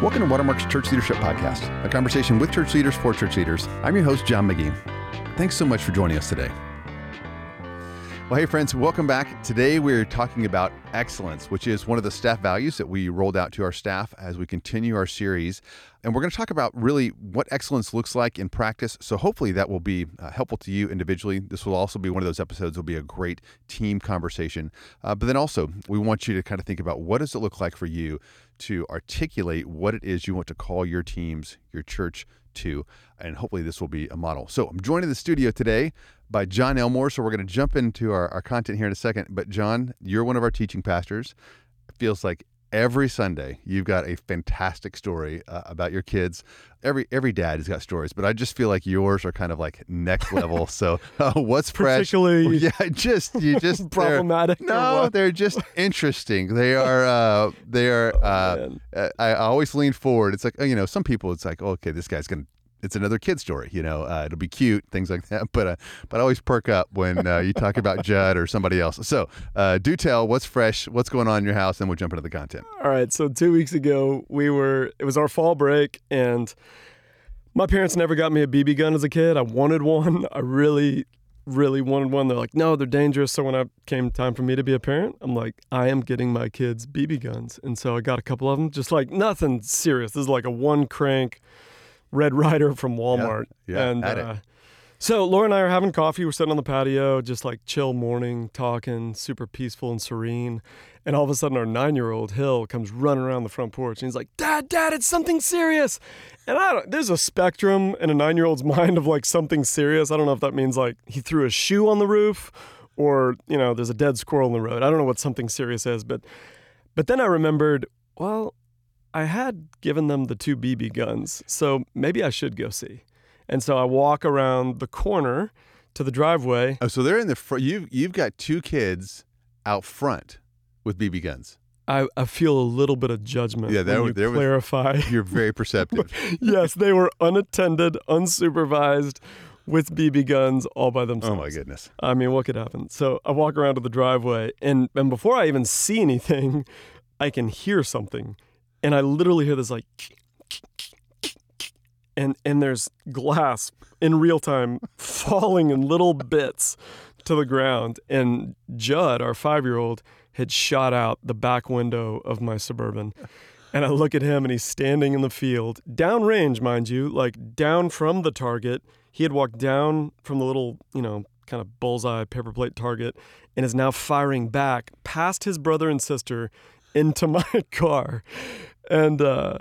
Welcome to Watermark's Church Leadership Podcast, a conversation with church leaders for church leaders. I'm your host, John McGee. Thanks so much for joining us today. Well, hey, friends, welcome back. Today we're talking about excellence, which is one of the staff values that we rolled out to our staff as we continue our series. And we're going to talk about really what excellence looks like in practice. So hopefully that will be uh, helpful to you individually. This will also be one of those episodes will be a great team conversation. Uh, but then also, we want you to kind of think about what does it look like for you to articulate what it is you want to call your teams, your church to. And hopefully this will be a model. So I'm joined in the studio today by John Elmore. So we're going to jump into our, our content here in a second. But John, you're one of our teaching pastors. It feels like every Sunday you've got a fantastic story uh, about your kids. Every every dad has got stories, but I just feel like yours are kind of like next level. so uh, what's fresh? Particularly, yeah, just you just problematic. No, they're just interesting. They are. Uh, they are. Oh, uh, I, I always lean forward. It's like you know, some people. It's like, oh, okay, this guy's gonna it's another kid story. You know, uh, it'll be cute, things like that. But uh, but I always perk up when uh, you talk about Judd or somebody else. So uh, do tell what's fresh, what's going on in your house, and we'll jump into the content. All right. So two weeks ago, we were. It was our fall break, and my parents never got me a BB gun as a kid. I wanted one. I really. Really wanted one. They're like, no, they're dangerous. So when I came time for me to be a parent, I'm like, I am getting my kids BB guns, and so I got a couple of them. Just like nothing serious. This is like a one crank Red Ryder from Walmart. Yeah, yeah and uh, so Laura and I are having coffee. We're sitting on the patio, just like chill morning, talking, super peaceful and serene. And all of a sudden, our nine-year-old Hill comes running around the front porch, and he's like, "Dad, Dad, it's something serious." And I don't. There's a spectrum in a nine-year-old's mind of like something serious. I don't know if that means like he threw a shoe on the roof, or you know, there's a dead squirrel in the road. I don't know what something serious is, but but then I remembered, well, I had given them the two BB guns, so maybe I should go see. And so I walk around the corner to the driveway. Oh, so they're in the front. You've you've got two kids out front with BB guns. I, I feel a little bit of judgment. Yeah, there, when you clarify. Was, you're very perceptive. yes, they were unattended, unsupervised, with BB guns all by themselves. Oh my goodness! I mean, what could happen? So I walk around to the driveway, and and before I even see anything, I can hear something and I literally hear this like and and there's glass in real time falling in little bits to the ground. And Judd our 5-year-old had shot out the back window of my suburban. And I look at him and he's standing in the field downrange mind you like down from the target. He had walked down from the little you know kind of bullseye paper plate target and is now firing back past his brother and sister into my car and uh,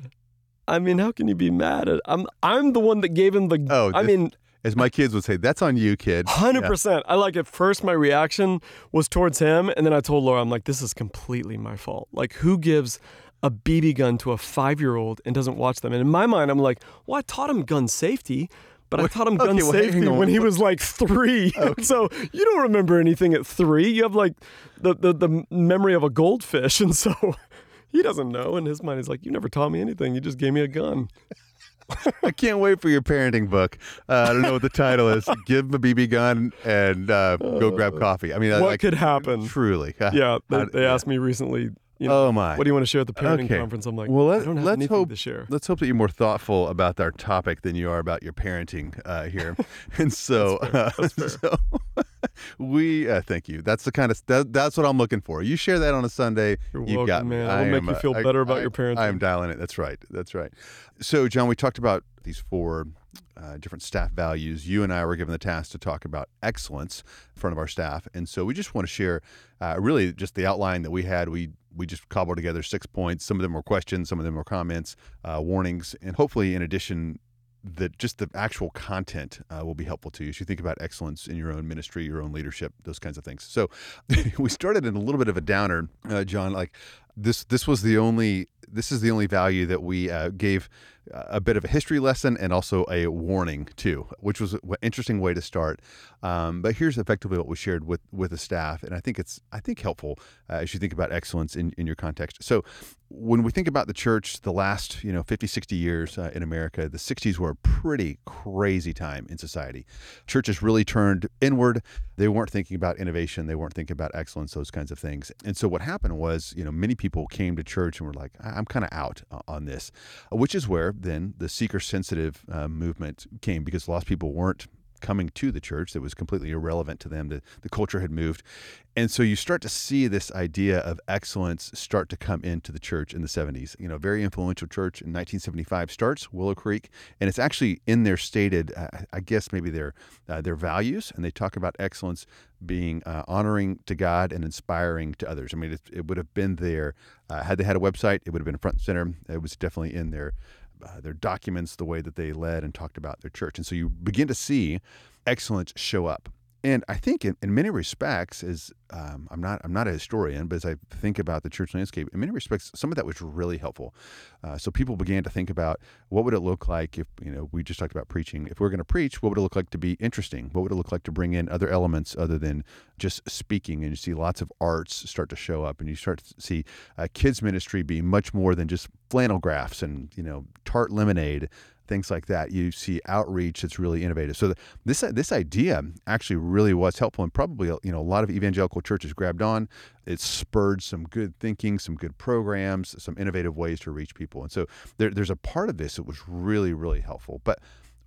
I mean, how can you be mad at? I'm I'm the one that gave him the. Oh, I mean, as my kids would say, that's on you, kid. Hundred yeah. percent. I like at first my reaction was towards him, and then I told Laura, I'm like, this is completely my fault. Like, who gives a BB gun to a five year old and doesn't watch them? And in my mind, I'm like, well, I taught him gun safety. But I taught him gun okay, well, safety when he was like three. Okay. so you don't remember anything at three. You have like the, the, the memory of a goldfish. And so he doesn't know. In his mind, he's like, You never taught me anything. You just gave me a gun. I can't wait for your parenting book. Uh, I don't know what the title is. Give him a BB gun and uh, go grab coffee. I mean, what like, could happen? Truly. Yeah. They, they asked me recently. You know, oh my! What do you want to share at the parenting okay. conference? I'm like, well, let, us hope. To share. Let's hope that you're more thoughtful about our topic than you are about your parenting uh, here. and so, that's fair. That's fair. so we uh, thank you. That's the kind of that, that's what I'm looking for. You share that on a Sunday. You're you welcome, got me. man. I'll make you feel better about I, your parenting. I'm dialing it. That's right. That's right. So, John, we talked about these four uh, different staff values. You and I were given the task to talk about excellence in front of our staff, and so we just want to share uh, really just the outline that we had. We we just cobbled together six points. Some of them were questions, some of them were comments, uh, warnings, and hopefully, in addition, that just the actual content uh, will be helpful to you as you think about excellence in your own ministry, your own leadership, those kinds of things. So we started in a little bit of a downer, uh, John. Like this, this was the only, this is the only value that we uh, gave a bit of a history lesson and also a warning too, which was an interesting way to start. Um, but here's effectively what we shared with with the staff, and I think it's I think helpful uh, as you think about excellence in, in your context. So when we think about the church, the last you know 50, 60 years uh, in America, the 60s were a pretty crazy time in society. Churches really turned inward. They weren't thinking about innovation. They weren't thinking about excellence, those kinds of things. And so what happened was, you know, many people came to church and were like, I'm kind of out on this, which is where then the seeker sensitive uh, movement came because a lot of people weren't coming to the church that was completely irrelevant to them. The, the culture had moved. And so you start to see this idea of excellence start to come into the church in the 70s. You know, very influential church in 1975 starts Willow Creek, and it's actually in their stated, uh, I guess maybe their uh, their values, and they talk about excellence being uh, honoring to God and inspiring to others. I mean, it, it would have been there uh, had they had a website. It would have been front and center. It was definitely in their uh, their documents, the way that they led and talked about their church. And so you begin to see excellence show up. And I think in, in many respects, as um, I'm not I'm not a historian, but as I think about the church landscape, in many respects, some of that was really helpful. Uh, so people began to think about what would it look like if you know we just talked about preaching. If we are going to preach, what would it look like to be interesting? What would it look like to bring in other elements other than just speaking? And you see lots of arts start to show up, and you start to see uh, kids ministry be much more than just flannel graphs and you know tart lemonade things like that. You see outreach that's really innovative. So the, this this idea actually really was helpful, and probably you know a lot of evangelical churches grabbed on. It spurred some good thinking, some good programs, some innovative ways to reach people, and so there, there's a part of this that was really really helpful. But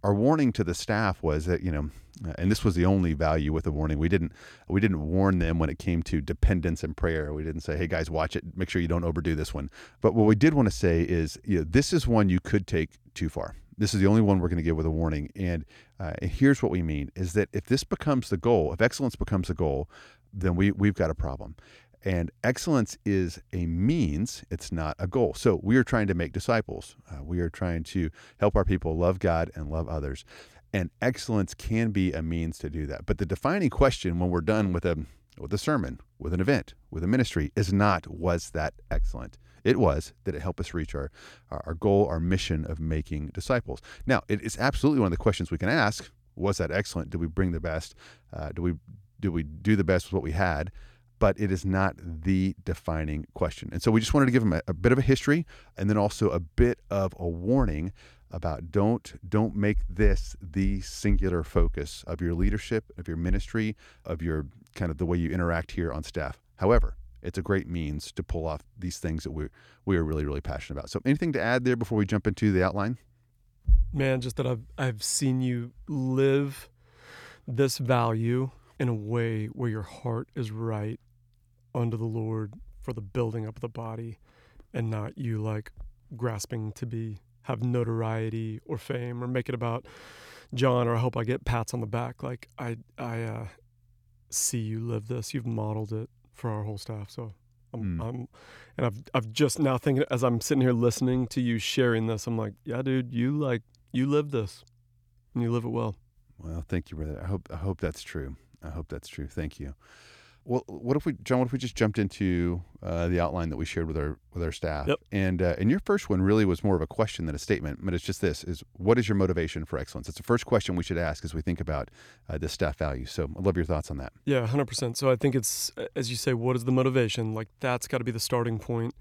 our warning to the staff was that you know and this was the only value with the warning we didn't we didn't warn them when it came to dependence and prayer we didn't say hey guys watch it make sure you don't overdo this one but what we did want to say is you know, this is one you could take too far this is the only one we're going to give with a warning. And uh, here's what we mean is that if this becomes the goal, if excellence becomes the goal, then we, we've got a problem. And excellence is a means, it's not a goal. So we are trying to make disciples. Uh, we are trying to help our people love God and love others. And excellence can be a means to do that. But the defining question when we're done with a with a sermon, with an event, with a ministry is not was that excellent? It was that it helped us reach our, our goal, our mission of making disciples. Now, it is absolutely one of the questions we can ask. Was that excellent? Did we bring the best? Uh, do we do we do the best with what we had? But it is not the defining question. And so we just wanted to give them a, a bit of a history and then also a bit of a warning about don't don't make this the singular focus of your leadership, of your ministry, of your kind of the way you interact here on staff. However, it's a great means to pull off these things that we we are really really passionate about. So, anything to add there before we jump into the outline? Man, just that I've I've seen you live this value in a way where your heart is right under the Lord for the building up of the body, and not you like grasping to be have notoriety or fame or make it about John or I hope I get pats on the back. Like I I uh, see you live this. You've modeled it for our whole staff. So I'm, mm. I'm, and I've I've just now thinking as I'm sitting here listening to you sharing this, I'm like, yeah, dude, you like you live this, and you live it well. Well, thank you, brother. I hope I hope that's true. I hope that's true. Thank you. Well, what if we, John? What if we just jumped into uh, the outline that we shared with our with our staff? Yep. And uh, and your first one really was more of a question than a statement, but it's just this: is what is your motivation for excellence? It's the first question we should ask as we think about uh, the staff values. So I'd love your thoughts on that. Yeah, hundred percent. So I think it's as you say, what is the motivation? Like that's got to be the starting point,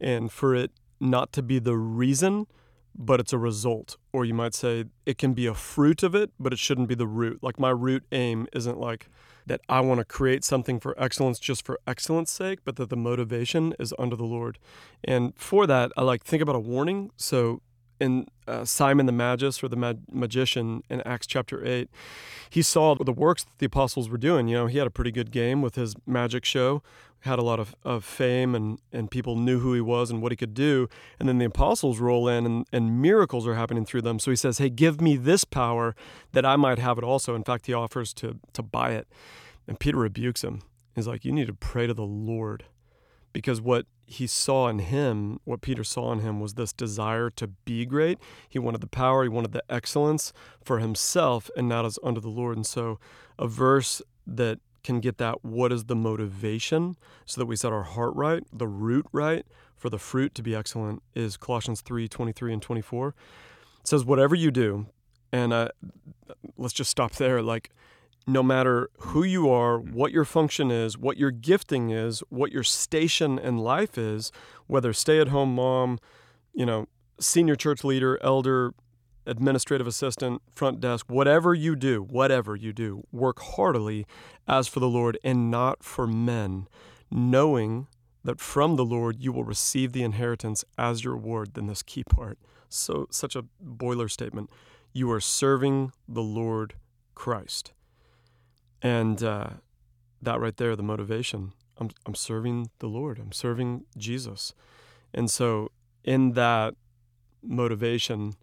and for it not to be the reason, but it's a result. Or you might say it can be a fruit of it, but it shouldn't be the root. Like my root aim isn't like that I want to create something for excellence just for excellence sake, but that the motivation is under the Lord. And for that, I like think about a warning. So in uh, Simon the Magus or the mag- magician in Acts chapter 8, he saw the works that the apostles were doing. You know, he had a pretty good game with his magic show, had a lot of, of fame, and, and people knew who he was and what he could do. And then the apostles roll in, and, and miracles are happening through them. So he says, Hey, give me this power that I might have it also. In fact, he offers to, to buy it. And Peter rebukes him. He's like, You need to pray to the Lord because what he saw in him, what Peter saw in him, was this desire to be great. He wanted the power, he wanted the excellence for himself and not as under the Lord. And so, a verse that can get that what is the motivation so that we set our heart right, the root right for the fruit to be excellent is Colossians 3 23 and 24. It says, Whatever you do, and uh, let's just stop there. Like, no matter who you are, mm. what your function is, what your gifting is, what your station in life is, whether stay at home mom, you know, senior church leader, elder, administrative assistant, front desk, whatever you do, whatever you do, work heartily as for the Lord and not for men, knowing that from the Lord you will receive the inheritance as your reward. Then this key part, so such a boiler statement. You are serving the Lord Christ, and uh, that right there, the motivation. I'm I'm serving the Lord. I'm serving Jesus, and so in that motivation,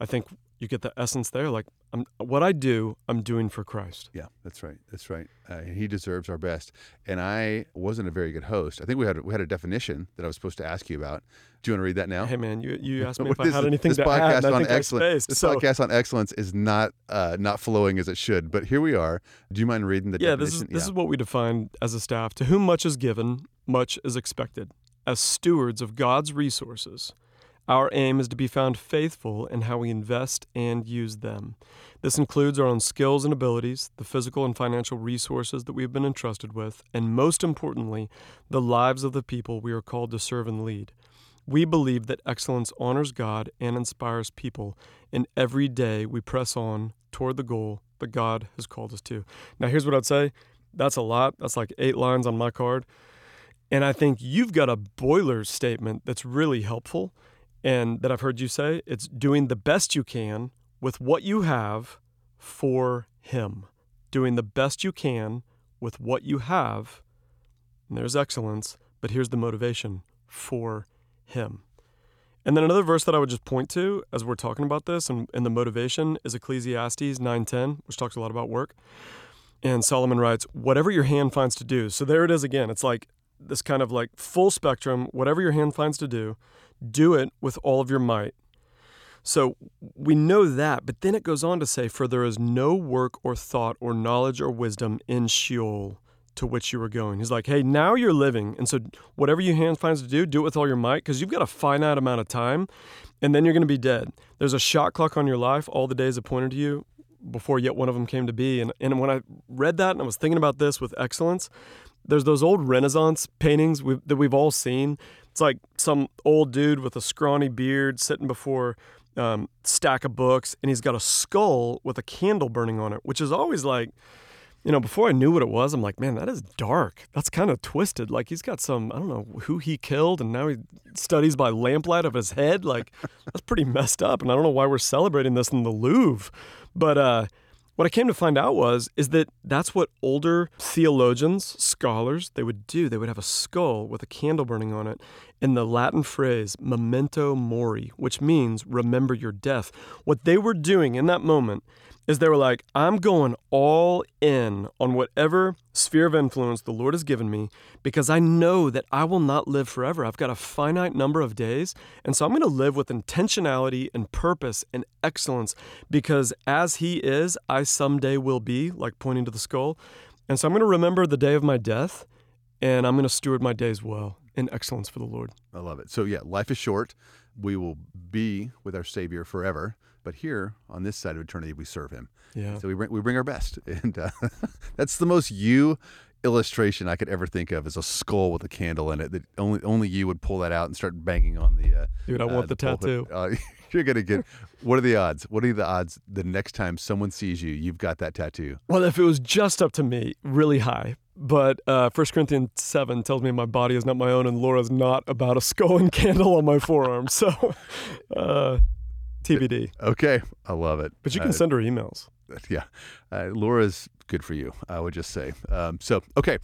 I think you get the essence there. Like I'm, what I do, I'm doing for Christ. Yeah, that's right. That's right. Uh, he deserves our best. And I wasn't a very good host. I think we had we had a definition that I was supposed to ask you about. Do you want to read that now? Hey man, you you asked me if I had anything this to podcast add, on excellence. This So podcast on excellence is not uh, not flowing as it should. But here we are. Do you mind reading the yeah, this is definition? this is what we define as a staff. To whom much is given, much is expected. As stewards of God's resources, our aim is to be found faithful in how we invest and use them. This includes our own skills and abilities, the physical and financial resources that we have been entrusted with, and most importantly, the lives of the people we are called to serve and lead. We believe that excellence honors God and inspires people, and every day we press on toward the goal that God has called us to. Now, here's what I'd say that's a lot. That's like eight lines on my card. And I think you've got a boiler statement that's really helpful and that I've heard you say. It's doing the best you can with what you have for Him. Doing the best you can with what you have. And there's excellence, but here's the motivation for Him. And then another verse that I would just point to as we're talking about this and, and the motivation is Ecclesiastes 9:10, which talks a lot about work. And Solomon writes, "Whatever your hand finds to do." So there it is again. It's like this kind of like full spectrum, whatever your hand finds to do, do it with all of your might. So we know that, but then it goes on to say, For there is no work or thought or knowledge or wisdom in Sheol to which you are going. He's like, Hey, now you're living. And so whatever your hand finds to do, do it with all your might, because you've got a finite amount of time, and then you're going to be dead. There's a shot clock on your life, all the days appointed to you before yet one of them came to be. And, and when I read that and I was thinking about this with excellence, there's those old Renaissance paintings we've, that we've all seen. It's like some old dude with a scrawny beard sitting before um, stack of books, and he's got a skull with a candle burning on it, which is always like, you know, before I knew what it was, I'm like, man, that is dark. That's kind of twisted. Like he's got some, I don't know who he killed, and now he studies by lamplight of his head. Like that's pretty messed up. And I don't know why we're celebrating this in the Louvre, but uh, what I came to find out was is that that's what older theologians, scholars, they would do. They would have a skull with a candle burning on it in the Latin phrase memento mori, which means remember your death. What they were doing in that moment is they were like, I'm going all in on whatever sphere of influence the Lord has given me because I know that I will not live forever. I've got a finite number of days. And so I'm going to live with intentionality and purpose and excellence because as He is, I someday will be, like pointing to the skull. And so I'm going to remember the day of my death and I'm going to steward my days well in excellence for the Lord. I love it. So yeah, life is short. We will be with our Savior forever. But here on this side of eternity, we serve Him. Yeah. So we bring, we bring our best, and uh, that's the most you illustration I could ever think of is a skull with a candle in it. That only only you would pull that out and start banging on the. Uh, Dude, I uh, want the, pulpit. tattoo. You're gonna get. What are the odds? What are the odds the next time someone sees you, you've got that tattoo? Well, if it was just up to me, really high. But uh, 1 Corinthians 7 tells me my body is not my own and Laura's not about a skull and candle on my forearm. So, uh, TBD. Okay, I love it. But you can Uh, send her emails. yeah, uh, Laura's good for you. I would just say. Um, so okay,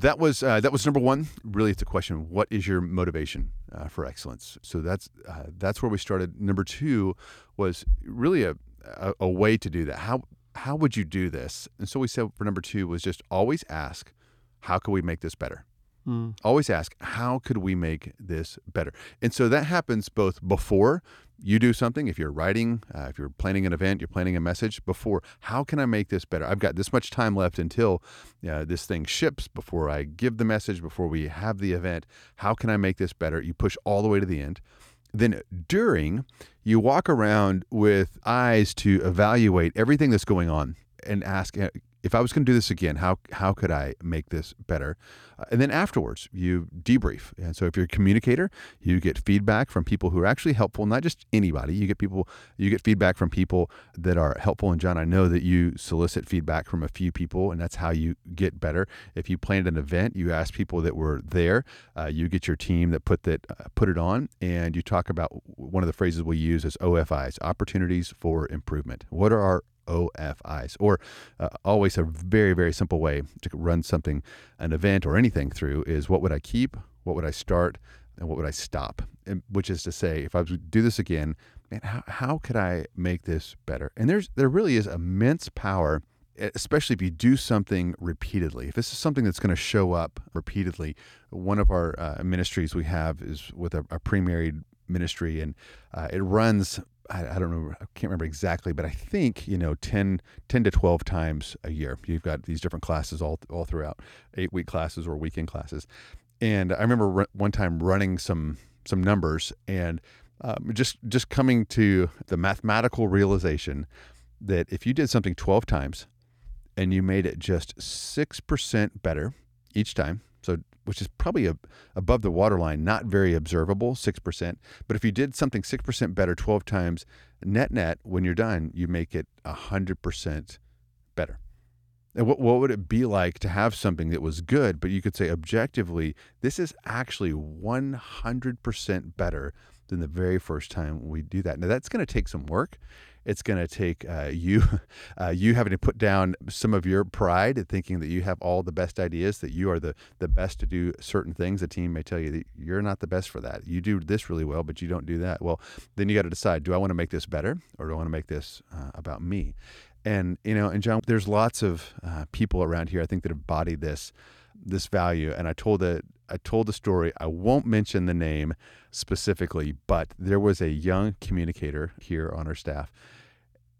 that was uh, that was number one. Really, it's a question: What is your motivation uh, for excellence? So that's uh, that's where we started. Number two was really a, a a way to do that. How how would you do this? And so we said for number two was just always ask, how can we make this better? Mm. always ask how could we make this better and so that happens both before you do something if you're writing uh, if you're planning an event you're planning a message before how can i make this better? I've got this much time left until uh, this thing ships before i give the message before we have the event. How can i make this better? You push all the way to the end. Then during you walk around with eyes to evaluate everything that's going on and ask uh, if I was going to do this again, how how could I make this better? Uh, and then afterwards, you debrief. And so if you're a communicator, you get feedback from people who are actually helpful, not just anybody. You get people, you get feedback from people that are helpful. And John, I know that you solicit feedback from a few people, and that's how you get better. If you planned an event, you ask people that were there. Uh, you get your team that put that uh, put it on, and you talk about one of the phrases we use is OFIs, opportunities for improvement. What are our OFIs, or uh, always a very, very simple way to run something, an event or anything through is what would I keep, what would I start, and what would I stop? And, which is to say, if I was to do this again, man, how, how could I make this better? And there's there really is immense power especially if you do something repeatedly. If this is something that's going to show up repeatedly, one of our uh, ministries we have is with a, a pre-married ministry, and uh, it runs. I, I, don't remember. I can't remember exactly, but I think you know 10, 10 to twelve times a year. You've got these different classes all all throughout, eight week classes or weekend classes. And I remember one time running some some numbers and um, just just coming to the mathematical realization that if you did something 12 times and you made it just 6% better each time. So, which is probably a, above the waterline, not very observable, 6%. But if you did something 6% better 12 times, net net, when you're done, you make it 100% better. And what, what would it be like to have something that was good, but you could say objectively, this is actually 100% better than the very first time we do that? Now, that's going to take some work. It's going to take uh, you, uh, you having to put down some of your pride at thinking that you have all the best ideas, that you are the the best to do certain things. A team may tell you that you're not the best for that. You do this really well, but you don't do that. Well, then you got to decide: Do I want to make this better, or do I want to make this uh, about me? And you know, and John, there's lots of uh, people around here I think that embody this this value. And I told it. I told the story. I won't mention the name specifically, but there was a young communicator here on our staff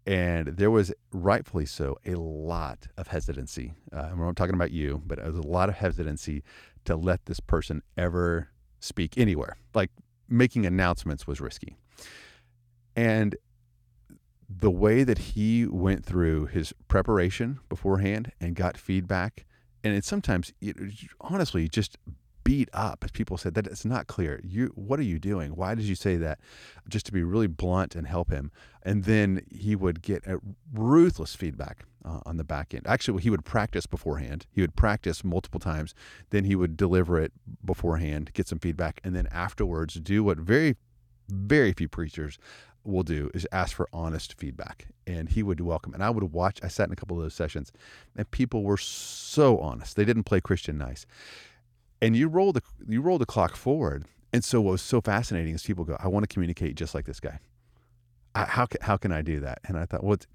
and there was rightfully so a lot of hesitancy. Uh, I'm not talking about you, but there was a lot of hesitancy to let this person ever speak anywhere. Like making announcements was risky. And the way that he went through his preparation beforehand and got feedback, and it sometimes, it, honestly, just beat up as people said that it's not clear. You what are you doing? Why did you say that? Just to be really blunt and help him. And then he would get ruthless feedback uh, on the back end. Actually he would practice beforehand. He would practice multiple times. Then he would deliver it beforehand get some feedback and then afterwards do what very very few preachers will do is ask for honest feedback. And he would welcome. And i would watch i sat in a couple of those sessions and people were so honest. They didn't play christian nice and you roll the you roll the clock forward. And so what was so fascinating is people go, I want to communicate just like this guy. I, how can, how can I do that? And I thought, well, it's,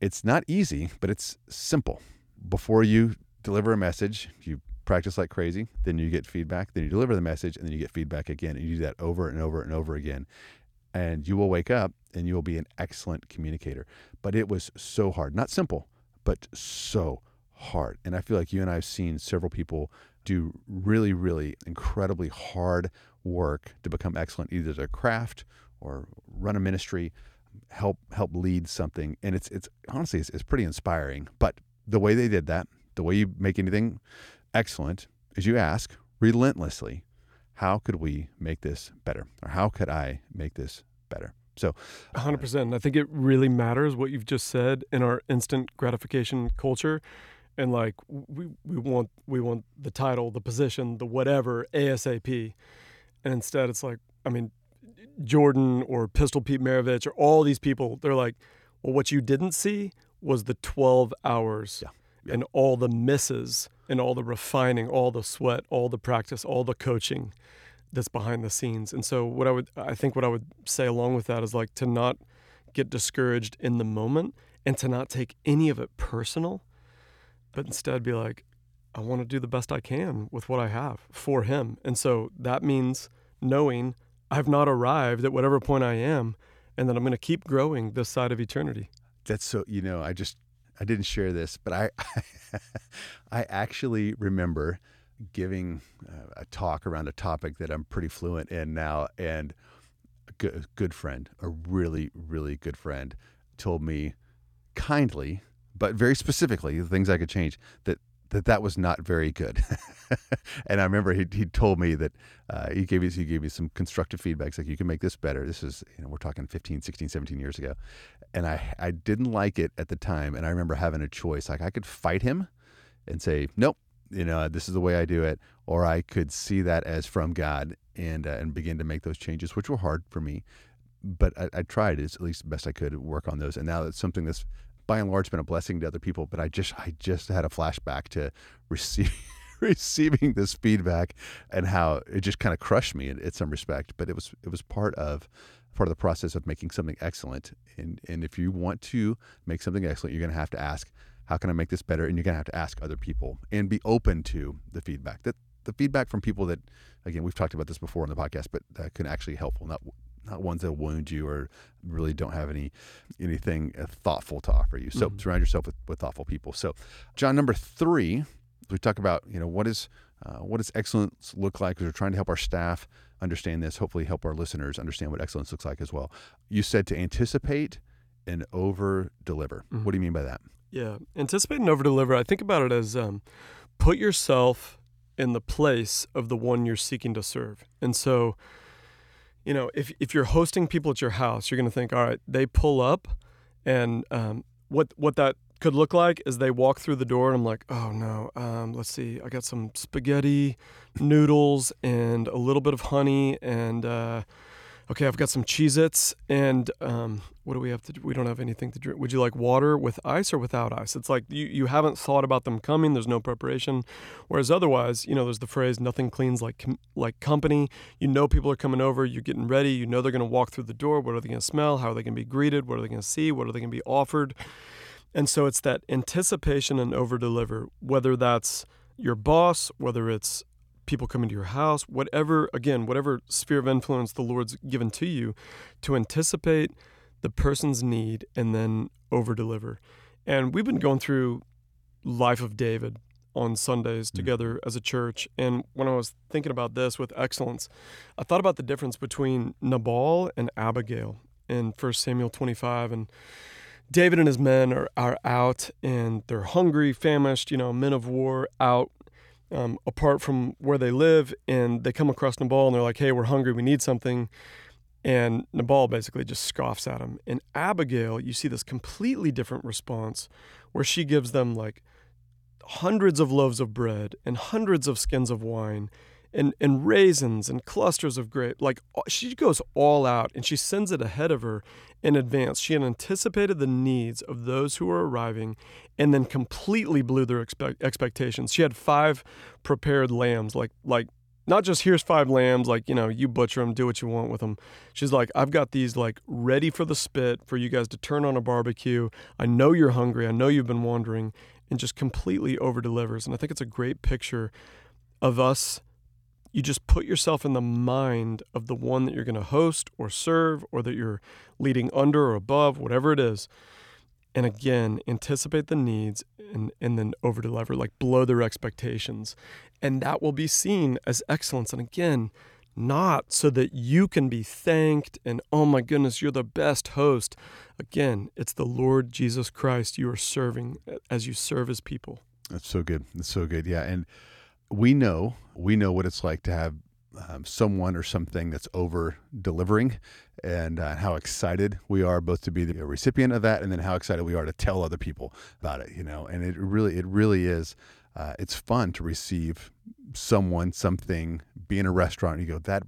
it's not easy, but it's simple. Before you deliver a message, you practice like crazy, then you get feedback, then you deliver the message, and then you get feedback again. And you do that over and over and over again. And you will wake up and you will be an excellent communicator. But it was so hard, not simple, but so And I feel like you and I have seen several people do really, really incredibly hard work to become excellent, either a craft or run a ministry, help help lead something. And it's it's honestly it's, it's pretty inspiring. But the way they did that, the way you make anything excellent, is you ask relentlessly, how could we make this better, or how could I make this better? So, 100%. I think it really matters what you've just said in our instant gratification culture and like we we want we want the title, the position, the whatever ASAP, and instead it's like I mean Jordan or Pistol Pete Maravich or all these people. They're like, well, what you didn't see was the twelve hours yeah. Yeah. and all the misses and all the refining, all the sweat, all the practice, all the coaching that's behind the scenes. And so what I would I think what I would say along with that is like to not get discouraged in the moment and to not take any of it personal but instead be like, I want to do the best I can with what I have for him. And so that means knowing I've not arrived at whatever point I am and that I'm going to keep growing this side of eternity. That's so, you know, I just, I didn't share this, but I, I actually remember giving uh, a talk around a topic that I'm pretty fluent in now. And a good, good friend, a really, really good friend, told me kindly, but very specifically, the things I could change that that that was not very good. and I remember he he told me that uh, he gave me he gave me some constructive feedback. He's like you can make this better. This is you know we're talking 15, 16, 17 years ago, and I I didn't like it at the time. And I remember having a choice. Like I could fight him and say nope, you know this is the way I do it, or I could see that as from God and uh, and begin to make those changes, which were hard for me. But I, I tried as at least the best I could work on those, and now it's something that's by and large been a blessing to other people. But I just I just had a flashback to receive, receiving this feedback and how it just kind of crushed me in, in some respect. But it was it was part of part of the process of making something excellent. And and if you want to make something excellent, you're going to have to ask, how can I make this better? And you're going to have to ask other people and be open to the feedback. That the feedback from people that, again, we've talked about this before on the podcast, but that can actually helpful, not not ones that wound you or really don't have any anything uh, thoughtful to offer you. So mm-hmm. surround yourself with, with thoughtful people. So, John, number three, we talk about you know what is uh, what does excellence look like? Because we're trying to help our staff understand this. Hopefully, help our listeners understand what excellence looks like as well. You said to anticipate and over deliver. Mm-hmm. What do you mean by that? Yeah, anticipate and over deliver. I think about it as um, put yourself in the place of the one you're seeking to serve, and so you know, if if you're hosting people at your house, you're going to think, all right, they pull up, and um, what what that could look like is they walk through the door, and I'm like, oh no, um, let's see, I got some spaghetti, noodles, and a little bit of honey, and uh, okay, I've got some Cheez Its, and um, what do we have to do? We don't have anything to drink. Would you like water with ice or without ice? It's like you, you haven't thought about them coming, there's no preparation. Whereas otherwise, you know, there's the phrase, nothing cleans like, like company. You know, people are coming over, you're getting ready, you know, they're going to walk through the door. What are they going to smell? How are they going to be greeted? What are they going to see? What are they going to be offered? And so it's that anticipation and over deliver, whether that's your boss, whether it's people come into your house, whatever, again, whatever sphere of influence the Lord's given to you, to anticipate the person's need and then over deliver. And we've been going through Life of David on Sundays mm-hmm. together as a church. And when I was thinking about this with excellence, I thought about the difference between Nabal and Abigail in 1 Samuel 25. And David and his men are, are out and they're hungry, famished, you know, men of war out um, apart from where they live, and they come across Nabal and they're like, "Hey, we're hungry. We need something." And Nabal basically just scoffs at him. And Abigail, you see this completely different response, where she gives them like hundreds of loaves of bread and hundreds of skins of wine and, and raisins and clusters of grape. Like she goes all out and she sends it ahead of her in advance. She had anticipated the needs of those who were arriving and then completely blew their expect- expectations. She had five prepared lambs, like like not just here's five lambs, like you know you butcher them, do what you want with them. She's like, I've got these like ready for the spit for you guys to turn on a barbecue. I know you're hungry. I know you've been wandering, and just completely over delivers. And I think it's a great picture of us you just put yourself in the mind of the one that you're going to host or serve or that you're leading under or above, whatever it is. And again, anticipate the needs and, and then over deliver, like blow their expectations. And that will be seen as excellence. And again, not so that you can be thanked and, oh my goodness, you're the best host. Again, it's the Lord Jesus Christ you are serving as you serve his people. That's so good. That's so good. Yeah. And we know we know what it's like to have um, someone or something that's over delivering and uh, how excited we are both to be the recipient of that and then how excited we are to tell other people about it you know and it really it really is uh, it's fun to receive someone something be in a restaurant and you go that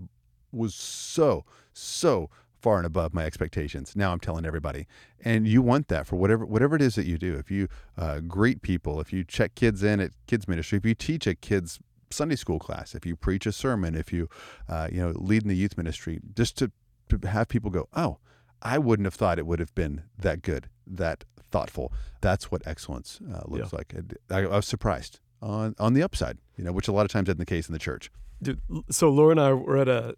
was so so far and above my expectations. Now I'm telling everybody, and you want that for whatever whatever it is that you do. If you uh, greet people, if you check kids in at kids ministry, if you teach a kids Sunday school class, if you preach a sermon, if you uh, you know lead in the youth ministry, just to, to have people go, oh, I wouldn't have thought it would have been that good, that thoughtful. That's what excellence uh, looks yeah. like. I, I was surprised on on the upside, you know, which a lot of times isn't the case in the church. Dude, so Laura and I were at a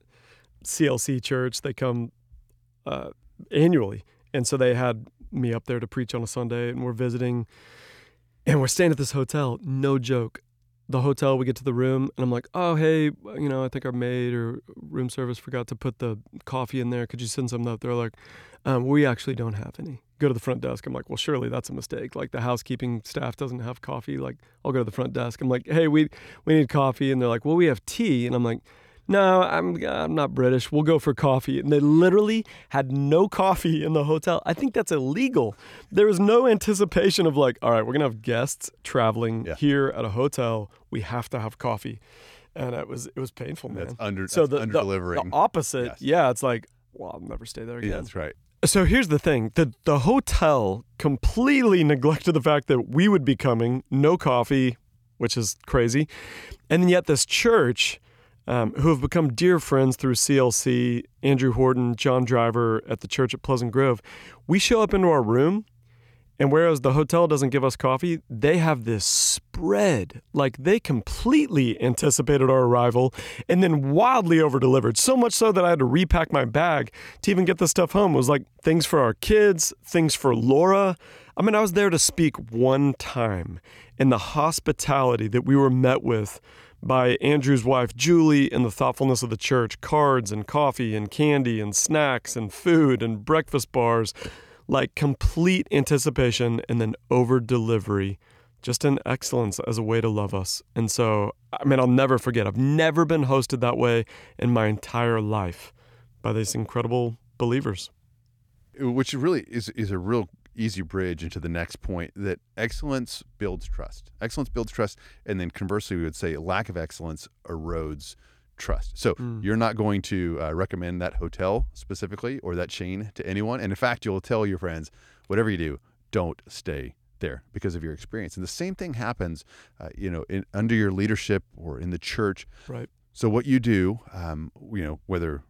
CLC church. They come uh, annually. And so they had me up there to preach on a Sunday, and we're visiting, and we're staying at this hotel. No joke. the hotel, we get to the room, and I'm like, oh, hey, you know, I think our maid or room service forgot to put the coffee in there. Could you send some up? They're like, um, we actually don't have any. Go to the front desk. I'm like, well, surely that's a mistake. Like the housekeeping staff doesn't have coffee. Like I'll go to the front desk. I'm like, hey, we we need coffee, and they're like, well, we have tea, and I'm like. No, I'm I'm not British. We'll go for coffee. And they literally had no coffee in the hotel. I think that's illegal. There was no anticipation of like, all right, we're gonna have guests traveling Yeah. here at a hotel. We have to have coffee, and it was it was painful, man. That's under so that's the, under the, the opposite, Yes. yeah, it's like, well, I'll never stay there again. yeah, that's right. So here's the thing: the the hotel completely neglected the fact that we would be coming, no coffee, which is crazy, and yet this church, um, who have become dear friends through CLC, Andrew Horton, John Driver at the church at Pleasant Grove, we show up into our room. And whereas the hotel doesn't give us coffee, they have this spread. Like they completely anticipated our arrival and then wildly over delivered. So much so that I had to repack my bag to even get the stuff home. It was like things for our kids, things for Laura. I mean, I was there to speak one time. And the hospitality that we were met with by Andrew's wife, Julie, and the thoughtfulness of the church cards and coffee and candy and snacks and food and breakfast bars like complete anticipation and then over delivery, just an excellence as a way to love us. And so, I mean, I'll never forget. I've never been hosted that way in my entire life by these incredible believers. which really is is a real easy bridge into the next point that excellence builds trust. Excellence builds trust, and then conversely, we would say lack of excellence erodes trust. So you're not going to uh, recommend that hotel specifically or that chain to anyone, and in fact, you'll tell your friends, whatever you do, don't stay there because of your experience. And the same thing happens, uh, you know, in, under your leadership or in the church. Right. So what you do, um, you know, whether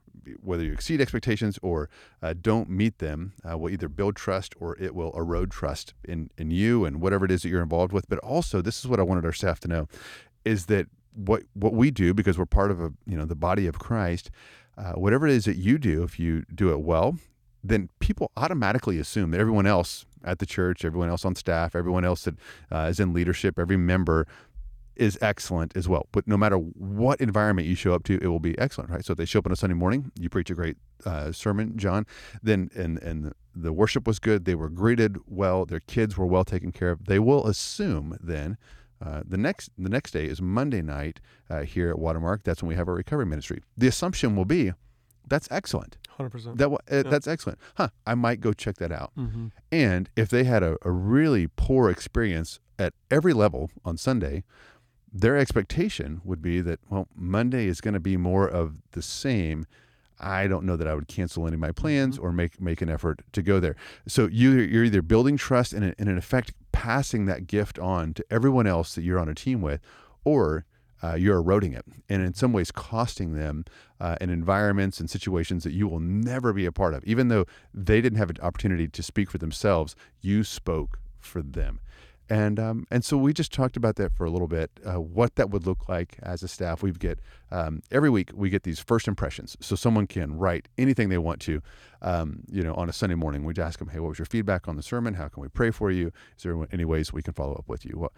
whether you exceed expectations or uh, don't meet them, uh, will either build trust or it will erode trust in in you and whatever it is that you're involved with. But also, this is what I wanted our staff to know, is that what what we do because we're part of a you know the body of Christ, uh, whatever it is that you do, if you do it well, then people automatically assume that everyone else at the church, everyone else on staff, everyone else that uh, is in leadership, every member is excellent as well. But no matter what environment you show up to, it will be excellent, right? So if they show up on a Sunday morning, you preach a great uh, sermon, John, then and and the worship was good, they were greeted well, their kids were well taken care of. They will assume then. Uh, the next the next day is Monday night uh, here at Watermark. That's when we have our recovery ministry. The assumption will be, that's excellent. 100%. That uh, that's excellent. Huh? I might go check that out. hmm And if they had a, a really poor experience at every level on Sunday, their expectation would be that, well, Monday is going to be more of the same. I don't know that I would cancel any of my plans or make make an effort to go there. So you you're either building trust and, and in effect passing that gift on to everyone else that you're on a team with, or uh, you're eroding it and in some ways costing them uh, in environments and situations that you will never be a part of. Even though they didn't have an opportunity to speak for themselves, you spoke for them. And um, and so we just talked about that for a little bit, uh, what that would look like as a staff. We get um, every week we get these first impressions, so someone can write anything they want to, um, you know, on a Sunday morning. We just ask them, hey, what was your feedback on the sermon? How can we pray for you? Is there any ways we can follow up with you? Well,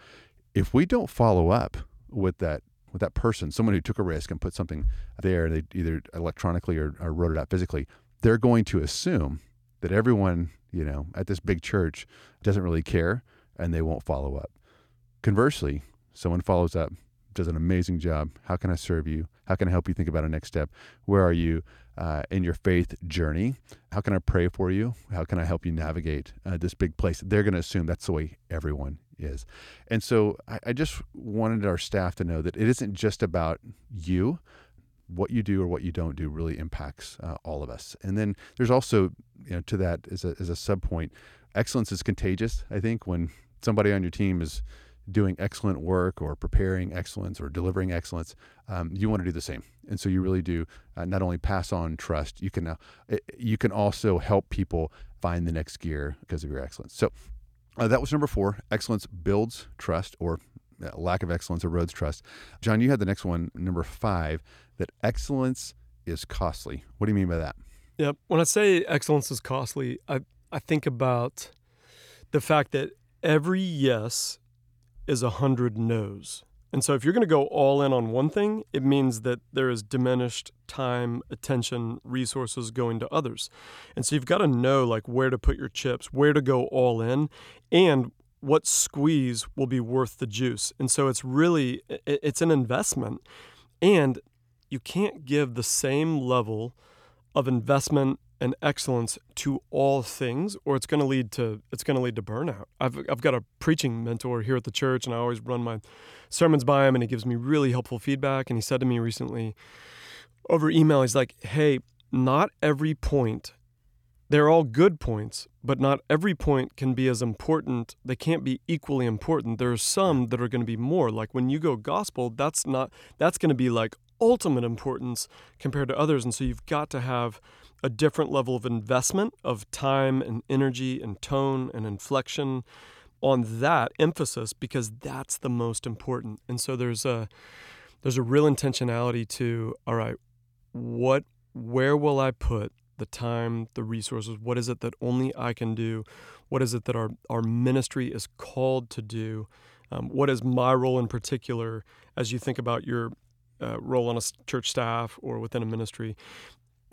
if we don't follow up with that with that person, someone who took a risk and put something there, they either electronically or, or wrote it out physically, they're going to assume that everyone, you know, at this big church doesn't really care and they won't follow up. Conversely, someone follows up, does an amazing job. How can I serve you? How can I help you think about a next step? Where are you uh, in your faith journey? How can I pray for you? How can I help you navigate uh, this big place? They're going to assume that's the way everyone is. And so I, I just wanted our staff to know that it isn't just about you. What you do or what you don't do really impacts uh, all of us. And then there's also, you know, to that as a, as a sub point, excellence is contagious. I think when somebody on your team is doing excellent work or preparing excellence or delivering excellence, um, you want to do the same. And so you really do uh, not only pass on trust, you can uh, you can also help people find the next gear because of your excellence. So uh, that was number four. Excellence builds trust, or lack of excellence erodes trust. John, you had the next one, number five, that excellence is costly. What do you mean by that? Yep. When I say excellence is costly, I, I think about the fact that every yes is a hundred no's. And so if you're going to go all in on one thing, it means that there is diminished time, attention, resources going to others. And so you've got to know like where to put your chips, where to go all in, and what squeeze will be worth the juice. And so it's really it's an investment. And you can't give the same level of investment and excellence to all things or it's going to lead to it's going to lead to burnout. I've I've got a preaching mentor here at the church and I always run my sermons by him and he gives me really helpful feedback and he said to me recently over email he's like, "Hey, not every point they're all good points, but not every point can be as important. They can't be equally important. There are some that are going to be more. Like when you go gospel, that's not that's going to be like ultimate importance compared to others. And so you've got to have a different level of investment of time and energy and tone and inflection on that emphasis because that's the most important. And so there's a there's a real intentionality to all right, what where will I put the time, the resources? What is it that only I can do? What is it that our, our ministry is called to do? Um, what is my role in particular as you think about your uh, role on a church staff or within a ministry?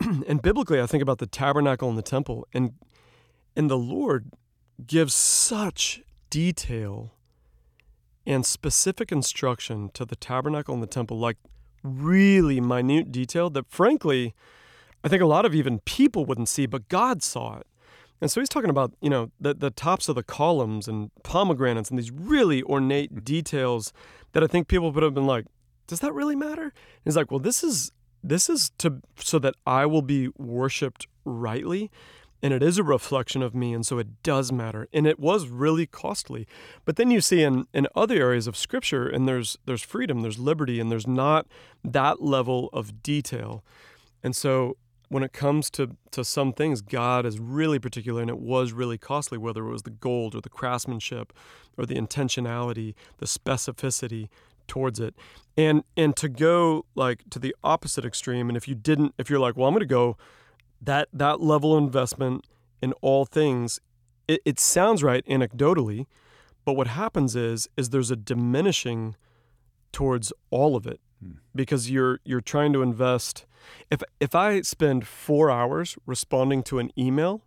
and biblically, I think about the tabernacle and the temple, and and the Lord gives such detail and specific instruction to the tabernacle and the temple, like really minute detail that, frankly, I think a lot of even people wouldn't see, but God saw it. And so he's talking about, you know, the, the tops of the columns and pomegranates and these really ornate details that I think people would have been like, does that really matter? And he's like, well, this is this is to so that I will be worshiped rightly. And it is a reflection of me, and so it does matter. And it was really costly. But then you see in, in other areas of scripture, and there's there's freedom, there's liberty, and there's not that level of detail. And so when it comes to, to some things, God is really particular and it was really costly, whether it was the gold or the craftsmanship or the intentionality, the specificity towards it. And and to go like to the opposite extreme, and if you didn't, if you're like, well, I'm gonna go that that level of investment in all things, it, it sounds right anecdotally, but what happens is is there's a diminishing towards all of it because you're you're trying to invest if if I spend 4 hours responding to an email,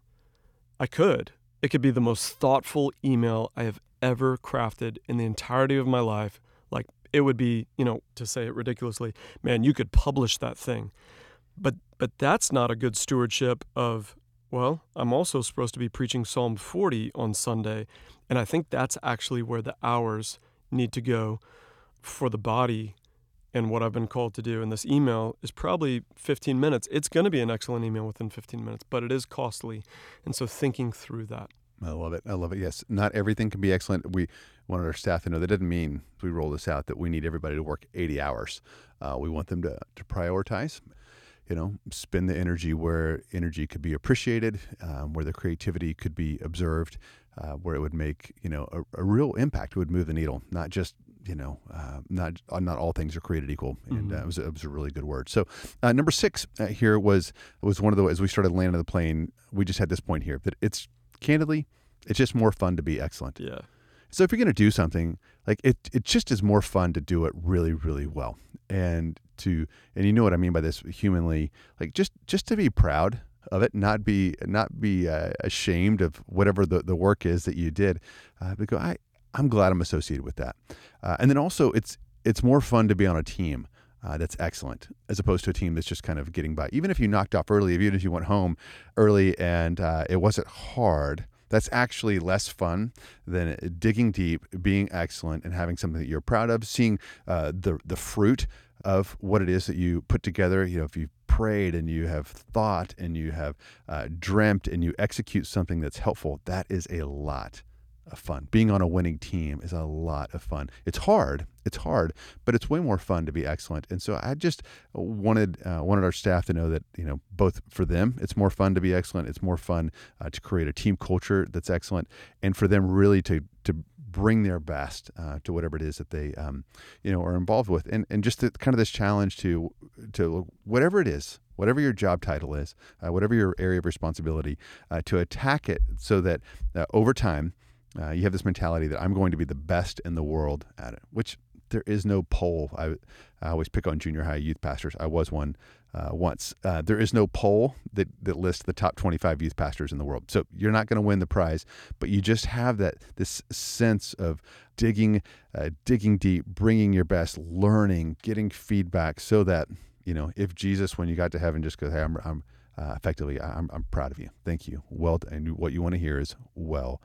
I could. It could be the most thoughtful email I have ever crafted in the entirety of my life. Like it would be, you know, to say it ridiculously, man, you could publish that thing. But but that's not a good stewardship of well, I'm also supposed to be preaching Psalm 40 on Sunday, and I think that's actually where the hours need to go for the body and what I've been called to do. in this email is probably 15 minutes. It's going to be an excellent email within 15 minutes, but it is costly. And so thinking through that. I love it. I love it. Yes, not everything can be excellent. We wanted our staff to know that doesn't mean we roll this out that we need everybody to work 80 hours. Uh, we want them to, to prioritize, you know, spend the energy where energy could be appreciated, um, where the creativity could be observed, uh, where it would make, you know, a, a real impact, it would move the needle, not just you know, uh, not uh, not all things are created equal, and uh, mm-hmm. uh, it, was, it was a really good word. So uh, number six uh, here was was one of the as we started landing the plane, we just had this point here that it's candidly, it's just more fun to be excellent. Yeah. So if you're going to do something, like it, it just is more fun to do it really, really well, and to and you know what I mean by this humanly, like just just to be proud of it, not be not be uh, ashamed of whatever the, the work is that you did, uh, but go, I I'm glad I'm associated with that. Uh, and then also, it's it's more fun to be on a team uh, that's excellent as opposed to a team that's just kind of getting by. Even if you knocked off early, even if you went home early and uh, it wasn't hard, that's actually less fun than digging deep, being excellent, and having something that you're proud of. Seeing uh, the the fruit of what it is that you put together. You know, if you prayed and you have thought and you have uh, dreamt and you execute something that's helpful, that is a lot of fun. Being on a winning team is a lot of fun. It's hard. It's hard, but it's way more fun to be excellent. And so I just wanted uh, wanted our staff to know that you know both for them, it's more fun to be excellent. It's more fun uh, to create a team culture that's excellent, and for them really to to bring their best uh, to whatever it is that they um, you know are involved with, and and just the, kind of this challenge to to whatever it is, whatever your job title is, uh, whatever your area of responsibility, uh, to attack it so that uh, over time uh, you have this mentality that I'm going to be the best in the world at it, which there is no poll. I, I always pick on junior high youth pastors. I was one uh, once. Uh, there is no poll that, that lists the top 25 youth pastors in the world. So you're not going to win the prize, but you just have that this sense of digging, uh, digging deep, bringing your best, learning, getting feedback, so that you know if Jesus, when you got to heaven, just goes, "Hey, I'm, I'm uh, effectively, I'm, I'm proud of you. Thank you. Well, and what you want to hear is well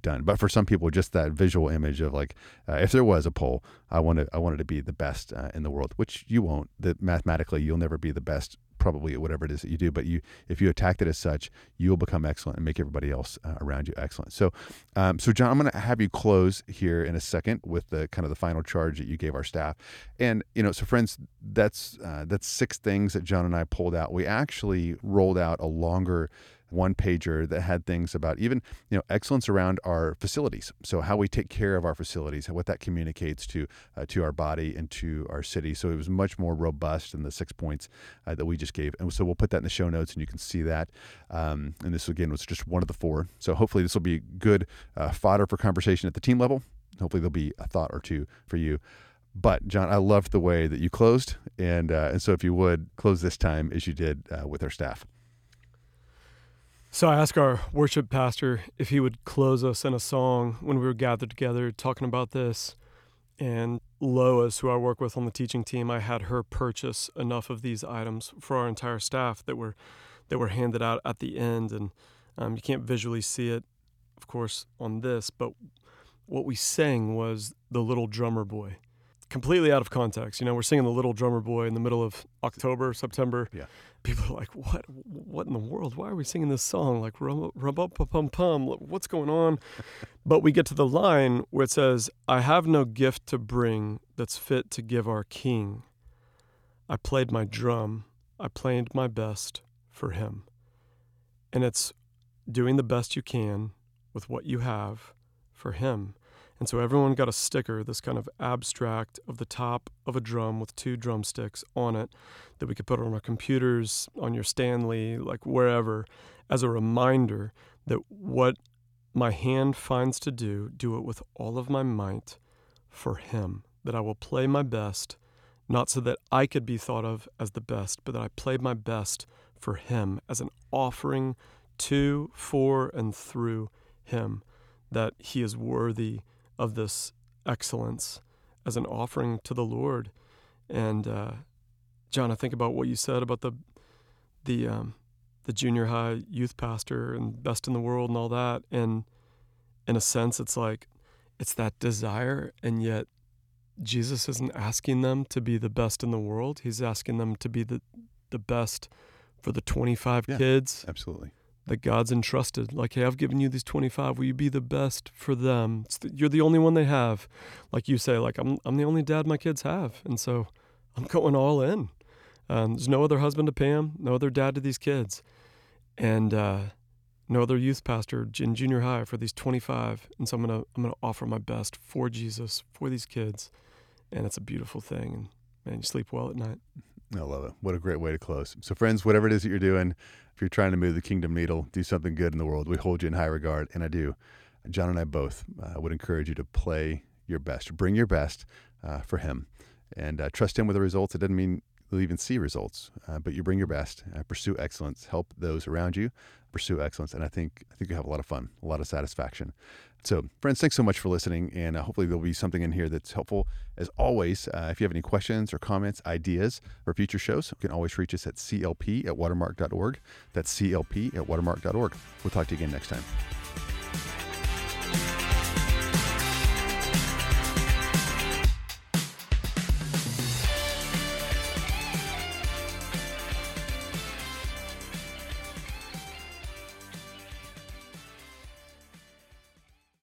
done. But for some people, just that visual image of like, uh, if there was a poll, I wanted I wanted to be the best uh, in the world, which you won't. That mathematically, you'll never be the best probably at whatever it is that you do. But you, if you attack it as such, you'll become excellent and make everybody else uh, around you excellent. So, um, so John, I'm going to have you close here in a second with the kind of the final charge that you gave our staff. And you know, so friends, that's uh, that's six things that John and I pulled out. We actually rolled out a longer one pager that had things about even you know excellence around our facilities. So how we take care of our facilities, what that communicates to uh, to our body and to our city. So it was much more robust than the six points uh, that we just gave. And so we'll put that in the show notes, and you can see that. Um, and this again was just one of the four. So hopefully this will be good uh, fodder for conversation at the team level. Hopefully there'll be a thought or two for you. But John, I loved the way that you closed, and uh, and so if you would close this time as you did uh, with our staff. So I asked our worship pastor if he would close us in a song when we were gathered together talking about this. And Lois, who I work with on the teaching team, I had her purchase enough of these items for our entire staff that were that were handed out at the end. And um, you can't visually see it, of course, on this, but what we sang was "The Little Drummer Boy." Completely out of context. You know, we're singing "The Little Drummer Boy" in the middle of October, September. Yeah people are like, "What? What in the world? Why are we singing this song? Like, rum pum pum. What's going on?" but we get to the line where it says, "I have no gift to bring that's fit to give our King. I played my drum. I played my best for Him." And it's doing the best you can with what you have for Him. And so everyone got a sticker, this kind of abstract of the top of a drum with two drumsticks on it that we could put on our computers, on your Stanley, like wherever, as a reminder that what my hand finds to do, do it with all of my might for Him, that I will play my best, not so that I could be thought of as the best, but that I played my best for Him as an offering to, for, and through Him, that He is worthy of this excellence as an offering to the Lord. And uh, John, I think about what you said about the the um, the junior high youth pastor and best in the world and all that. And in a sense, it's like it's that desire, and yet Jesus isn't asking them to be the best in the world. He's asking them to be the the best for the 25 yeah, kids. Absolutely that God's entrusted. Like, hey, I've given you these 25. Will you be the best for them? The, you're the only one they have. Like you say, like, I'm, I'm the only dad my kids have. And so I'm going all in. Um, there's no other husband to Pam, no other dad to these kids, and uh, no other youth pastor in junior high for these 25. And so I'm gonna I'm gonna offer my best for Jesus for these kids, and it's a beautiful thing. And man, you sleep well at night. I love it. What a great way to close. So, friends, whatever it is that you're doing, if you're trying to move the kingdom needle, do something good in the world, we hold you in high regard, and I do. John and I both uh, would encourage you to play your best, bring your best uh, for Him, and uh, trust Him with the results. It doesn't mean you'll even see results, uh, but you bring your best, uh, pursue excellence, help those around you pursue excellence, and I think I think you have a lot of fun, a lot of satisfaction. So, friends, thanks so much for listening, and uh, hopefully there'll be something in here that's helpful. As always, uh, if you have any questions or comments, ideas for future shows, you can always reach us at clp at watermark.org. That's clp at watermark.org. We'll talk to you again next time.